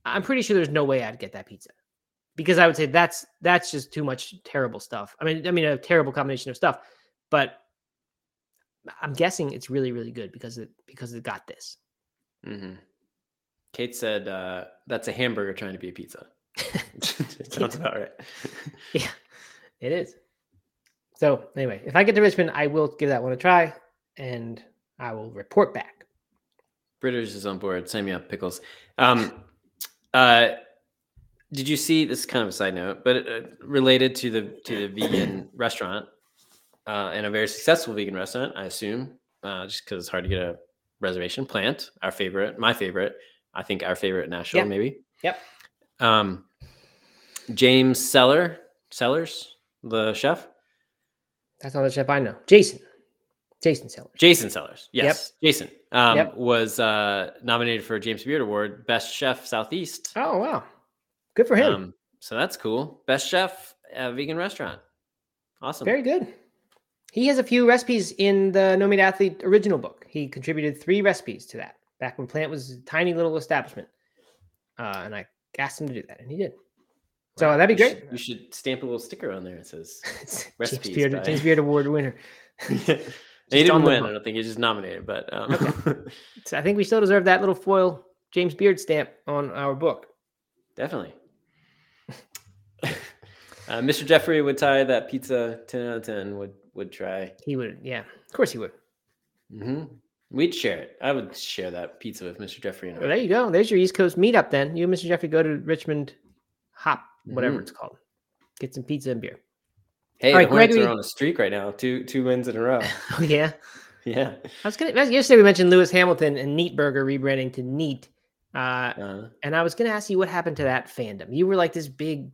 Speaker 1: I'm pretty sure there's no way I'd get that pizza. Because I would say that's that's just too much terrible stuff. I mean, I mean a terrible combination of stuff. But I'm guessing it's really, really good because it because it got this.
Speaker 2: Mm-hmm. Kate said uh, that's a hamburger trying to be a pizza. it sounds about right.
Speaker 1: yeah, it is. So anyway, if I get to Richmond, I will give that one a try and I will report back.
Speaker 2: British is on board. Sign me up, pickles. Um, uh, did you see this? Is kind of a side note, but uh, related to the to the vegan restaurant uh, and a very successful vegan restaurant, I assume, uh, just because it's hard to get a reservation. Plant, our favorite, my favorite, I think our favorite national,
Speaker 1: Yep.
Speaker 2: maybe.
Speaker 1: Yep.
Speaker 2: Um, James Seller, Sellers, the chef,
Speaker 1: That's not the chef I know. Jason. Jason Sellers.
Speaker 2: Jason Sellers. Yes, Jason um,
Speaker 1: Yep.
Speaker 2: was uh, nominated for a James Beard Award, Best Chef Southeast.
Speaker 1: Oh wow. Good for him.
Speaker 2: Um, so that's cool. Best chef vegan restaurant. Awesome.
Speaker 1: Very good. He has a few recipes in the No Meat Athlete original book. He contributed three recipes to that back when Plant was a tiny little establishment. Uh, and I asked him to do that, and he did. So
Speaker 2: Wow,
Speaker 1: that'd be
Speaker 2: you
Speaker 1: great.
Speaker 2: should- you should stamp a little sticker on there. that says.
Speaker 1: James Beard, James Beard Award winner.
Speaker 2: he didn't win. I don't think he's just nominated, but um,
Speaker 1: So I think we still deserve that little foil James Beard stamp on our book.
Speaker 2: definitely. uh, Mr. Jeffrey would tie that pizza ten out of ten. Would would try.
Speaker 1: He would, yeah, of course he would.
Speaker 2: hmm We'd share it. I would share that pizza with Mr. Jeffrey and
Speaker 1: Well, there you go. There's your East Coast meetup. Then you and Mr. Jeffrey go to Richmond Hop, whatever
Speaker 2: Mhm.
Speaker 1: it's called. Get some pizza and beer.
Speaker 2: Hey,
Speaker 1: All right,
Speaker 2: the Hornets
Speaker 1: Gregory-
Speaker 2: are on a streak right now. Two two wins in a row.
Speaker 1: Oh yeah.
Speaker 2: yeah.
Speaker 1: I was gonna yesterday we mentioned Lewis Hamilton and Neat Burger rebranding to Neat. Uh,
Speaker 2: Uh,
Speaker 1: and I was gonna ask you what happened to that fandom. You were like this big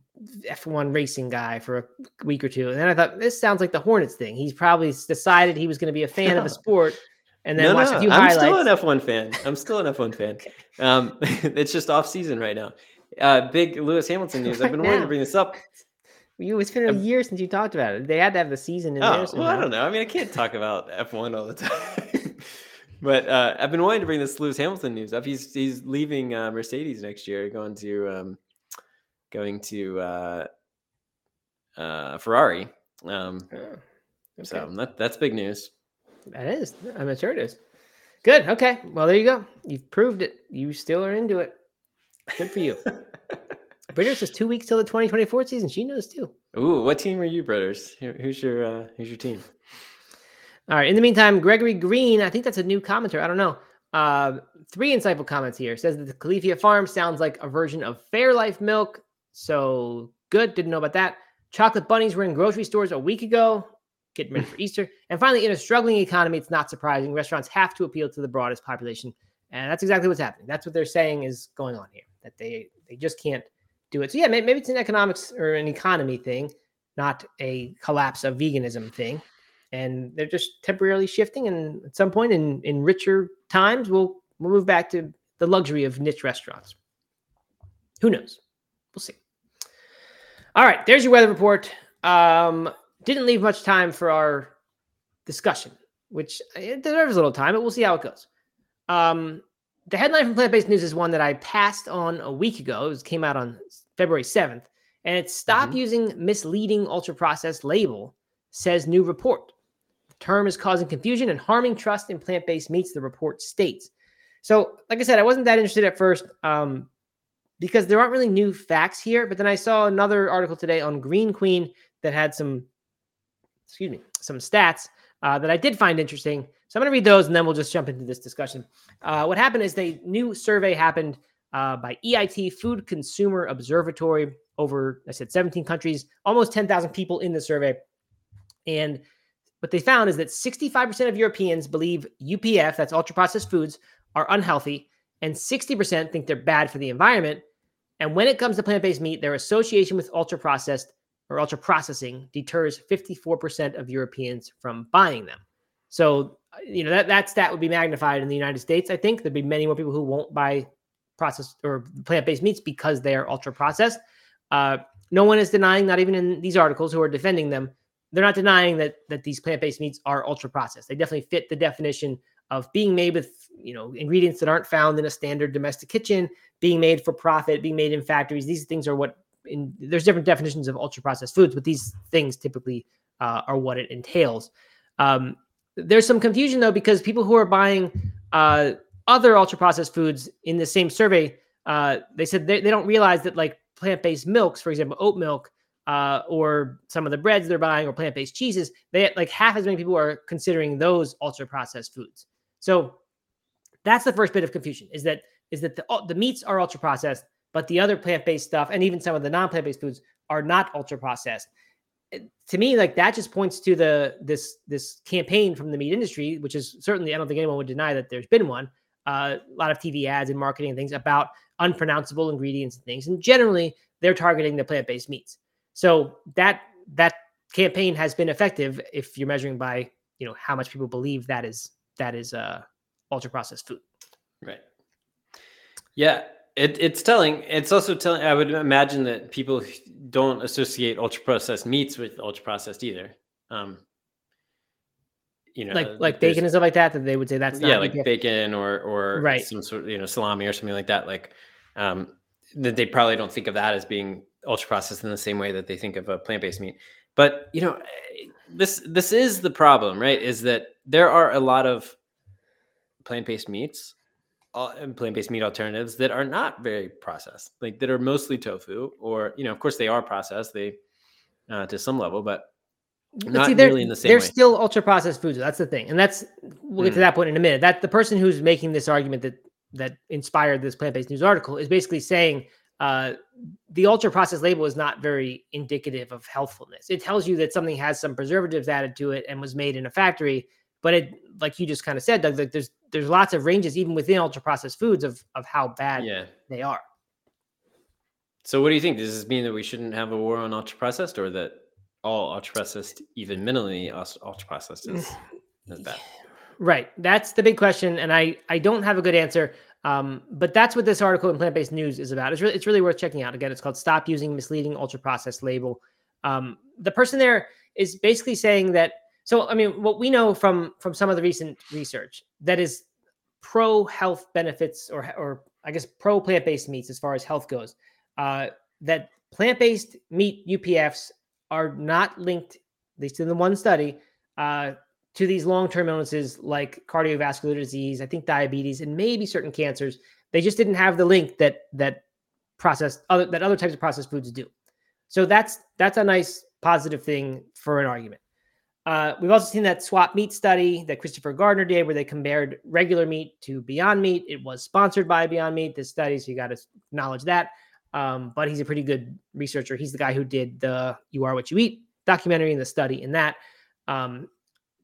Speaker 1: F1 racing guy for a week or two, and then I thought this sounds like the Hornets thing. He's probably decided he was gonna be a fan of a sport, and then
Speaker 2: no,
Speaker 1: watched
Speaker 2: no,
Speaker 1: a few highlights.
Speaker 2: I'm
Speaker 1: highlights.
Speaker 2: still an F1 fan. I'm still an F1 fan. Um, it's just off season right now. Uh, big Lewis Hamilton news. I've
Speaker 1: Right
Speaker 2: been wanting to bring this up.
Speaker 1: You, it's been a year since you talked about it. They had to have the season in
Speaker 2: Oh,
Speaker 1: there.
Speaker 2: well, I don't know. I mean, I can't talk about F1 all the time. but uh, I've been wanting to bring this Lewis Hamilton news up. He's he's leaving uh, Mercedes next year, going to um, going to uh, uh, Ferrari. Um,
Speaker 1: Oh, okay.
Speaker 2: So that that's big news.
Speaker 1: That is. I'm sure it is. Good. Okay. Well, there you go. You've proved it. You still are into it. Good for you. Britta says two weeks till the 2024 season. She knows too.
Speaker 2: Ooh, what team are you, brothers? Who's your uh, who's your team?
Speaker 1: All right. In the meantime, Gregory Green, I think that's a new commenter. I don't know. Uh, three insightful comments here. Says that the Califia farm sounds like a version of Fairlife milk. So good. Didn't know about that. Chocolate bunnies were in grocery stores a week ago, getting ready for Easter. And finally, in a struggling economy, it's not surprising. Restaurants have to appeal to the broadest population. And that's exactly what's happening. That's what they're saying is going on here, that they they just can't do it. So yeah, may- maybe it's an economics or an economy thing, not a collapse of veganism thing and they're just temporarily shifting and at some point in in richer times we'll we'll move back to the luxury of niche restaurants. Who knows? We'll see. All right, there's your weather report. Um, didn't leave much time for our discussion, which it deserves a little time, but we'll see how it goes. Um, the headline from Plant Based News is one that I passed on a week ago. It was, came out on February 7th, and it's Stop mm-hmm. Using Misleading Ultra Processed Label, says new report. The term is causing confusion and harming trust in plant based meats, the report states. So, like I said, I wasn't that interested at first um, because there aren't really new facts here. But then I saw another article today on Green Queen that had some, excuse me, some stats uh, that I did find interesting. So I'm going to read those and then we'll just jump into this discussion. Uh, what happened is a new survey happened uh, by EIT Food Consumer Observatory over, I said, 17 countries, almost 10,000 people in the survey. And what they found is that 65% of Europeans believe UPF, that's ultra processed foods, are unhealthy, and 60% think they're bad for the environment. And when it comes to plant based meat, their association with ultra processed or ultra processing deters 54% of Europeans from buying them. So, you know, that, that stat would be magnified in the United States. I think there'd be many more people who won't buy processed or plant based meats because they are ultra processed. Uh, no one is denying, not even in these articles who are defending them, they're not denying that that these plant based meats are ultra processed. They definitely fit the definition of being made with you know ingredients that aren't found in a standard domestic kitchen, being made for profit, being made in factories. These things are what in, there's different definitions of ultra processed foods, but these things typically uh, are what it entails. Um, there's some confusion though because people who are buying uh, other ultra processed foods in the same survey, uh, they said they, they don't realize that like plant based milks, for example, oat milk. Uh, or some of the breads they're buying or plant-based cheeses they like half as many people are considering those ultra processed foods so that's the first bit of confusion is that is that the, the meats are ultra processed but the other plant-based stuff and even some of the non-plant-based foods are not ultra processed to me like that just points to the this this campaign from the meat industry which is certainly i don't think anyone would deny that there's been one uh, a lot of tv ads and marketing and things about unpronounceable ingredients and things and generally they're targeting the plant-based meats. So that that campaign has been effective if you're measuring by you know how much people believe that is that is uh ultra processed food.
Speaker 2: Right. Yeah it, it's telling. It's also telling. I would imagine that people don't associate ultra processed meats with ultra processed either. Um,
Speaker 1: you know, like like bacon and stuff like that. That they would say that's
Speaker 2: yeah, like bacon or or
Speaker 1: right.
Speaker 2: some sort of you know salami or something like that. Like um, that they probably don't think of that as being ultra processed in the same way that they think of a plant based meat. But you know, this this is the problem, right? Is that there are a lot of plant based meats plant-based meat alternatives that are not very processed, like that are mostly tofu, or you know, of course, they are processed, they uh, to some level, but not see, nearly in the same way.
Speaker 1: they're
Speaker 2: way.
Speaker 1: still ultra processed foods. That's the thing, and that's we'll get mm. to that point in a minute. That the person who's making this argument that that inspired this plant-based news article is basically saying uh, the ultra processed label is not very indicative of healthfulness. It tells you that something has some preservatives added to it and was made in a factory, but it, like you just kind of said, Doug, like there's there's lots of ranges even within ultra processed foods of of how bad
Speaker 2: yeah.
Speaker 1: they are.
Speaker 2: So what do you think? Does this mean that we shouldn't have a war on ultra processed, or that all ultra processed, even minimally ultra processed, is, is bad?
Speaker 1: Right. That's the big question, and I I don't have a good answer. Um, but that's what this article in Plant Based News is about. It's really it's really worth checking out. Again, it's called "Stop Using Misleading Ultra Processed Label." Um, the person there is basically saying that so, I mean, what we know from from some of the recent research that is pro health benefits, or or I guess pro plant based meats as far as health goes, uh, that plant based meat UPFs are not linked, at least in the one study, uh, to these long term illnesses like cardiovascular disease, I think diabetes, and maybe certain cancers. They just didn't have the link that that processed other that other types of processed foods do. So that's that's a nice positive thing for an argument. Uh, we've also seen that swap meat study that Christopher Gardner did, where they compared regular meat to Beyond Meat. It was sponsored by Beyond Meat, this study, so you got to acknowledge that. Um, but he's a pretty good researcher. He's the guy who did the "You Are What You Eat" documentary and the study in that. Um,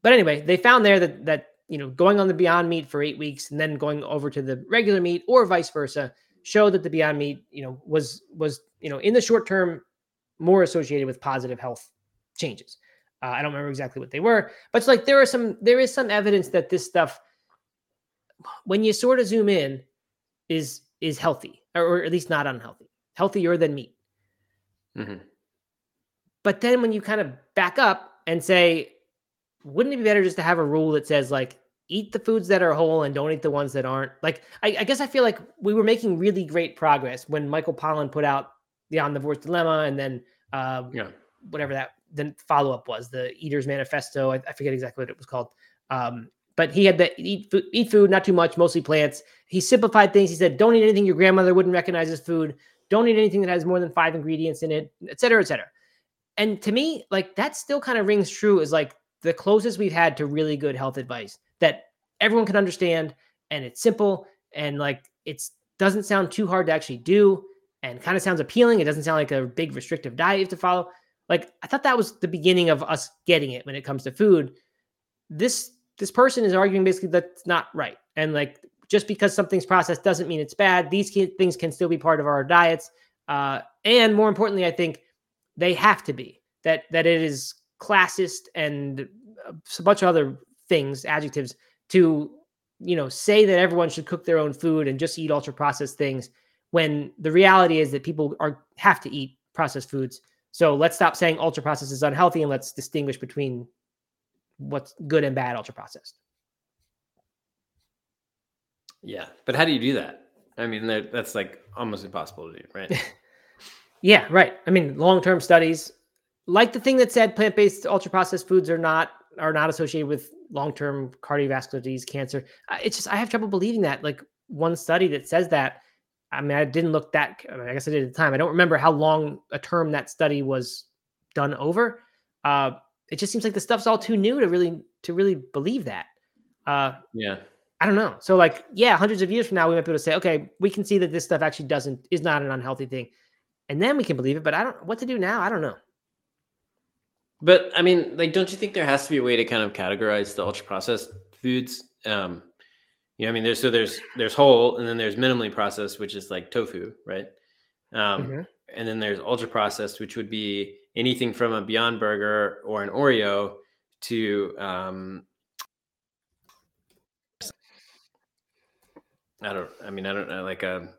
Speaker 1: but anyway, they found there that that you know going on the Beyond Meat for eight weeks and then going over to the regular meat or vice versa showed that the Beyond Meat you know was was you know in the short term more associated with positive health changes. Uh, I don't remember exactly what they were, but it's like there are some there is some evidence that this stuff when you sort of zoom in, is is healthy, or, at least not unhealthy, healthier than meat. Mm-hmm. But then when you kind of back up and say, wouldn't it be better just to have a rule that says like eat the foods that are whole and don't eat the ones that aren't? Like, I, I guess I feel like we were making really great progress when Michael Pollan put out the Omnivore's Dilemma, and then uh, yeah. whatever that the follow up was, the Eater's Manifesto. I, I, forget exactly what it was called. Um, but he had the eat food, eat food, not too much, mostly plants. He simplified things. He said, don't eat anything your grandmother wouldn't recognize as food. Don't eat anything that has more than five ingredients in it, et cetera, et cetera. And to me, like that still kind of rings true as like the closest we've had to really good health advice that everyone can understand and it's simple and like it's doesn't sound too hard to actually do and kind of sounds appealing. It doesn't sound like a big restrictive diet you have to follow. Like I thought that was the beginning of us getting it when it comes to food. This this person is arguing basically that's not right. And like just because something's processed doesn't mean it's bad. These things can still be part of our diets. Uh, and more importantly, I think they have to be that that it is classist and a bunch of other things, adjectives to you know say that everyone should cook their own food and just eat ultra processed things when the reality is that people are have to eat processed foods. So let's stop saying ultra processed is unhealthy and let's distinguish between what's good and bad ultra processed.
Speaker 2: Yeah, but how do you do that? I mean, that's like almost impossible to do, right?
Speaker 1: yeah, right. I mean, long-term studies, like the thing that said plant-based ultra-processed foods are not are not associated with long-term cardiovascular disease, cancer. It's just I have trouble believing that. Like one study that says that. I mean, I didn't look that. I, mean, I guess I did at the time. I don't remember how long a term that study was done over. Uh, it just seems like the stuff's all too new to really to really believe that.
Speaker 2: Uh, yeah,
Speaker 1: I don't know. So like, yeah, hundreds of years from now, we might be able to say, okay, we can see that this stuff actually doesn't is not an unhealthy thing, and then we can believe it. But I don't what to do now. I don't know.
Speaker 2: But I mean, like, don't you think there has to be a way to kind of categorize the ultra processed foods? Um, you know, I mean, there's so there's there's whole, and then there's minimally processed, which is like tofu, right? Um, mm-hmm. And then there's ultra processed, which would be anything from a Beyond Burger or an Oreo to um, I don't. I mean, I don't know, like a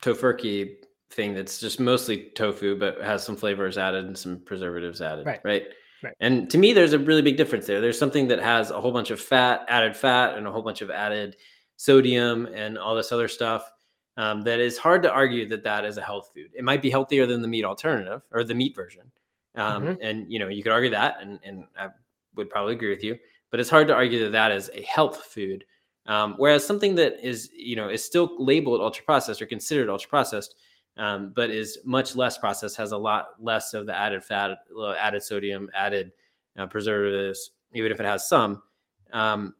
Speaker 2: Tofurky thing that's just mostly tofu, but has some flavors added and some preservatives added. Right. Right. Right. And to me, there's a really big difference there. There's something that has a whole bunch of fat, added fat, and a whole bunch of added sodium and all this other stuff. Um, that is hard to argue that that is a health food. It might be healthier than the meat alternative or the meat version, um, mm-hmm. And you know, you could argue that, and and I would probably agree with you. But it's hard to argue that that is a health food. Um, whereas something that is you know is still labeled ultra processed or considered ultra processed, um, but is much less processed, has a lot less of the added fat, added sodium, added uh, preservatives, even if it has some. Um,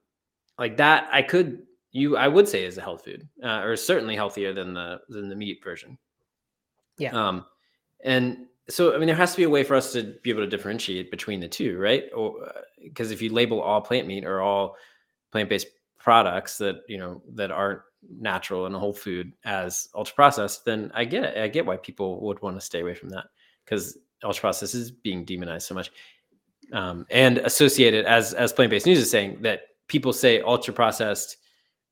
Speaker 2: like that, I could you I would say is a health food, uh, or certainly healthier than the than the meat version.
Speaker 1: Yeah.
Speaker 2: Um, and so I mean, there has to be a way for us to be able to differentiate between the two, right? Or because uh, if you label all plant meat or all plant-based products that you know that aren't natural and a whole food as ultra processed, then I get it. I get why people would want to stay away from that because ultra processed is being demonized so much, um, and associated as as plant-based news is saying that people say ultra processed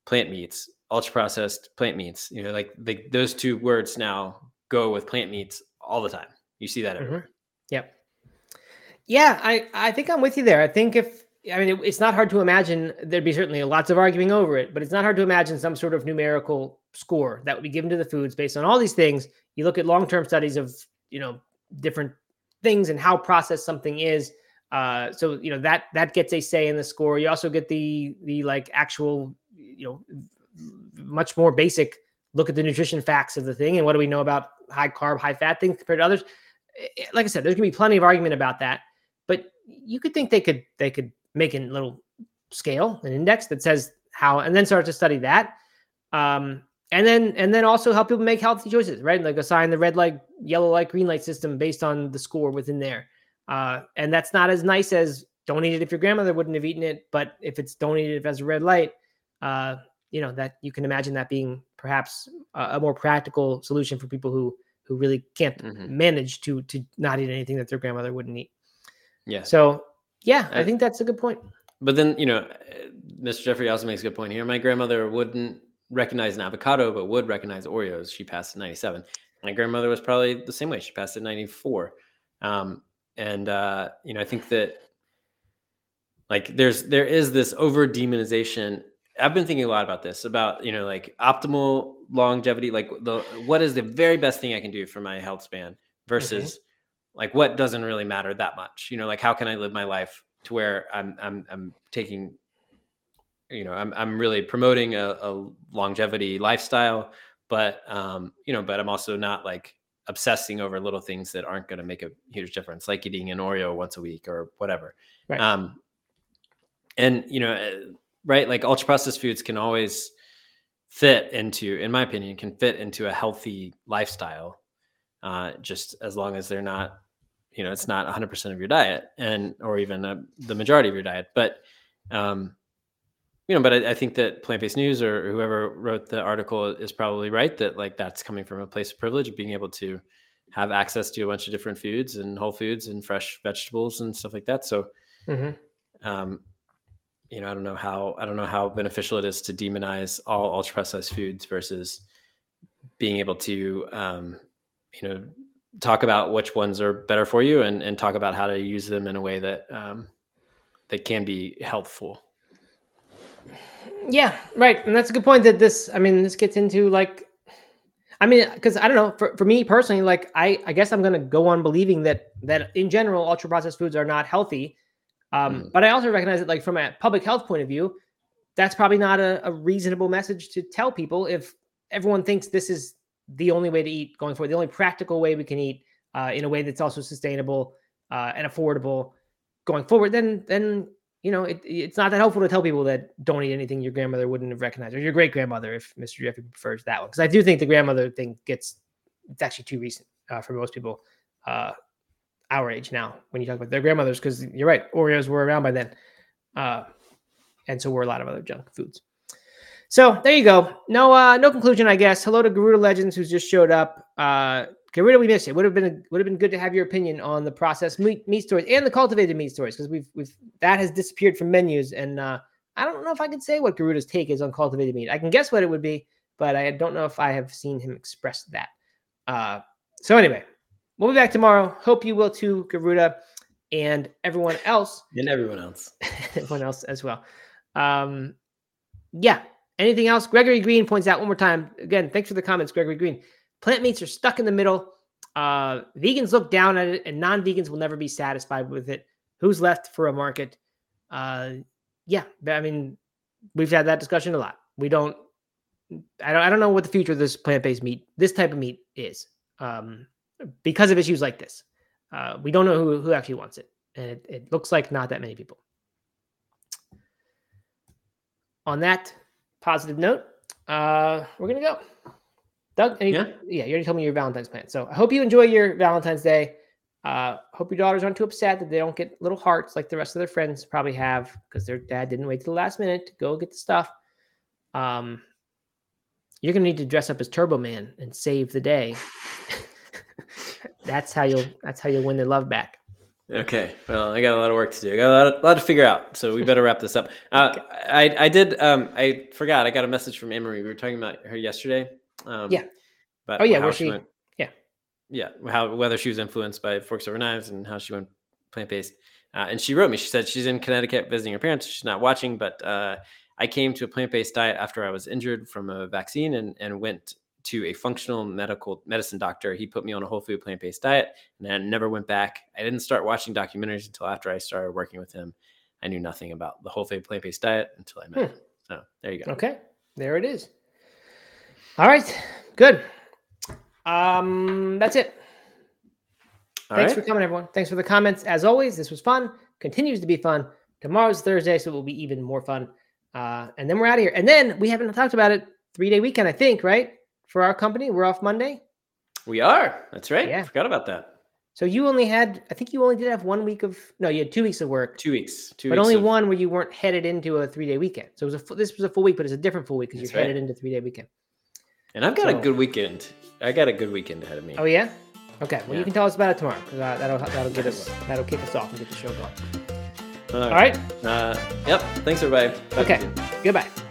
Speaker 2: plant meats, ultra processed plant meats. You know, like the, those two words now go with plant meats all the time. You see that mm-hmm. everywhere. Mm-hmm.
Speaker 1: Yep. Yeah, I I think I'm with you there. I think if I mean it, it's not hard to imagine there'd be certainly lots of arguing over it, but it's not hard to imagine some sort of numerical score that would be given to the foods based on all these things. You look at long-term studies of you know different things and how processed something is. Uh, so you know that that gets a say in the score. You also get the the like actual you know much more basic look at the nutrition facts of the thing and what do we know about high carb, high fat things compared to others. Eh, eh, like I said, there's gonna be plenty of argument about that, but you could think they could they could make a little scale, an index that says how, and then start to study that. Um, and then and then also help people make healthy choices, right? Like assign the red light, yellow light, green light system based on the score within there. Uh, and that's not as nice as don't eat it if your grandmother wouldn't have eaten it, but if it's don't eat it as a red light, uh, you know that you can imagine that being perhaps a, a more practical solution for people who who really can't mm-hmm. manage to to not eat anything that their grandmother wouldn't eat.
Speaker 2: Yeah.
Speaker 1: So yeah, I, think that's a good point.
Speaker 2: but then you know, Mr. Jeffrey also makes a good point here. My grandmother wouldn't recognize an avocado, but would recognize Oreos. She passed at 97. My grandmother was probably the same way. She passed at 94. Um, and uh, you know, I think that like there's there is this over demonization. I've been thinking a lot about this, about you know, like optimal longevity, like the what is the very best thing I can do for my health span versus mm-hmm. like what doesn't really matter that much. You know, like how can I live my life to where I'm I'm I'm taking you know i'm, I'm really promoting a, a longevity lifestyle but um you know but i'm also not like obsessing over little things that aren't going to make a huge difference like eating an oreo once a week or whatever right. um and you know right like ultra processed foods can always fit into in my opinion can fit into a healthy lifestyle uh just as long as they're not you know it's not 100% of your diet and or even a, the majority of your diet but um you know, but I, I think that plant based news or whoever wrote the article is probably right that like that's coming from a place of privilege of being able to have access to a bunch of different foods and whole foods and fresh vegetables and stuff like that. So, mm-hmm. um, you know, I don't know how I don't know how beneficial it is to demonize all ultra processed foods versus being able to, um, you know, talk about which ones are better for you and, and talk about how to use them in a way that um, that can be helpful.
Speaker 1: Yeah, right. And that's a good point that this, I mean, this gets into like, I mean, because I don't know, for, for me personally, like, I, I guess I'm to go on believing that, that in general, ultra processed foods are not healthy. Um, mm. But I also recognize that, like, from a public health point of view, that's probably not a, a reasonable message to tell people if everyone thinks this is the only way to eat going forward, the only practical way we can eat uh, in a way that's also sustainable uh, and affordable going forward, then then you know, it, it's not that helpful to tell people that don't eat anything your grandmother wouldn't have recognized or your great grandmother if Mr. Jeffrey prefers that one. Because I do think the grandmother thing gets it's actually too recent uh, for most people uh, our age now when you talk about their grandmothers. Because you're right, Oreos were around by then, uh, and so were a lot of other junk foods. So there you go. No, uh, no conclusion, I guess. Hello to Garuda Legends who's just showed up. Uh, did we missed it? Would have been would have been good to have your opinion on the processed meat, meat stories and the cultivated meat stories because we've we've that has disappeared from menus and uh, I don't know if I can say what Garuda's take is on cultivated meat. I can guess what it would be, but I don't know if I have seen him express that. Uh, so anyway, we'll be back tomorrow. Hope you will too, Garuda, and everyone else.
Speaker 2: And everyone else.
Speaker 1: everyone else as well. Um, yeah. Anything else? Gregory Green points out one more time. Again, thanks for the comments, Gregory Green. Plant meats are stuck in the middle. Uh, vegans look down at it, and non vegans will never be satisfied with it. Who's left for a market? Uh, yeah, I mean, we've had that discussion a lot. We don't, I don't, I don't know what the future of this plant based meat, this type of meat is, um, because of issues like this. Uh, we don't know who, who actually wants it, and it, it looks like not that many people. On that positive note, uh, we're gonna go. Doug, any, yeah. yeah, you already told me your Valentine's plan. So I hope you enjoy your Valentine's Day. Uh, hope your daughters aren't too upset that they don't get little hearts like the rest of their friends probably have because their dad didn't wait till the last minute to go get the stuff. Um, you're gonna need to dress up as Turbo Man and save the day. that's how you'll that's how you'll win their love back.
Speaker 2: Okay. Well, I got a lot of work to do. I got a lot, of, a lot to figure out. So we better wrap this up. Uh, okay. I I did um I forgot I got a message from Emery. We were talking about her yesterday.
Speaker 1: Um, yeah.
Speaker 2: But
Speaker 1: oh yeah, where she, she went,
Speaker 2: yeah, yeah, how whether she was influenced by Forks Over Knives and how she went plant based. Uh, and she wrote me. She said she's in Connecticut visiting her parents. She's not watching, but uh, I came to a plant based diet after I was injured from a vaccine and and went to a functional medical medicine doctor. He put me on a whole food plant based diet, and I never went back. I didn't start watching documentaries until after I started working with him. I knew nothing about the whole food plant based diet until I met hmm. him. So there you go.
Speaker 1: Okay, there it is. All right, good. Um, that's it. All Thanks right. for coming, everyone. Thanks for the comments. As always, this was fun. Continues to be fun. Tomorrow's Thursday, so it will be even more fun. Uh, and then we're out of here. And then we haven't talked about it. Three day weekend, I think, right? For our company, we're off Monday.
Speaker 2: We are. That's right. Yeah. I Forgot about that.
Speaker 1: So you only had, I think you only did have one week of, no, you had two weeks of work.
Speaker 2: Two weeks. Two
Speaker 1: but
Speaker 2: weeks
Speaker 1: only
Speaker 2: of...
Speaker 1: one where you weren't headed into a three day weekend. So it was a, this was a full week, but it's a different full week because you're right. headed into three day weekend.
Speaker 2: And I've got so, a good weekend. I got a good weekend ahead of me.
Speaker 1: Oh yeah. Okay. Well, yeah. you can tell us about it tomorrow because uh, that'll that'll get us that'll kick us off and get the show going. All right.
Speaker 2: Uh, yep. Thanks, everybody. Talk
Speaker 1: Okay. Goodbye.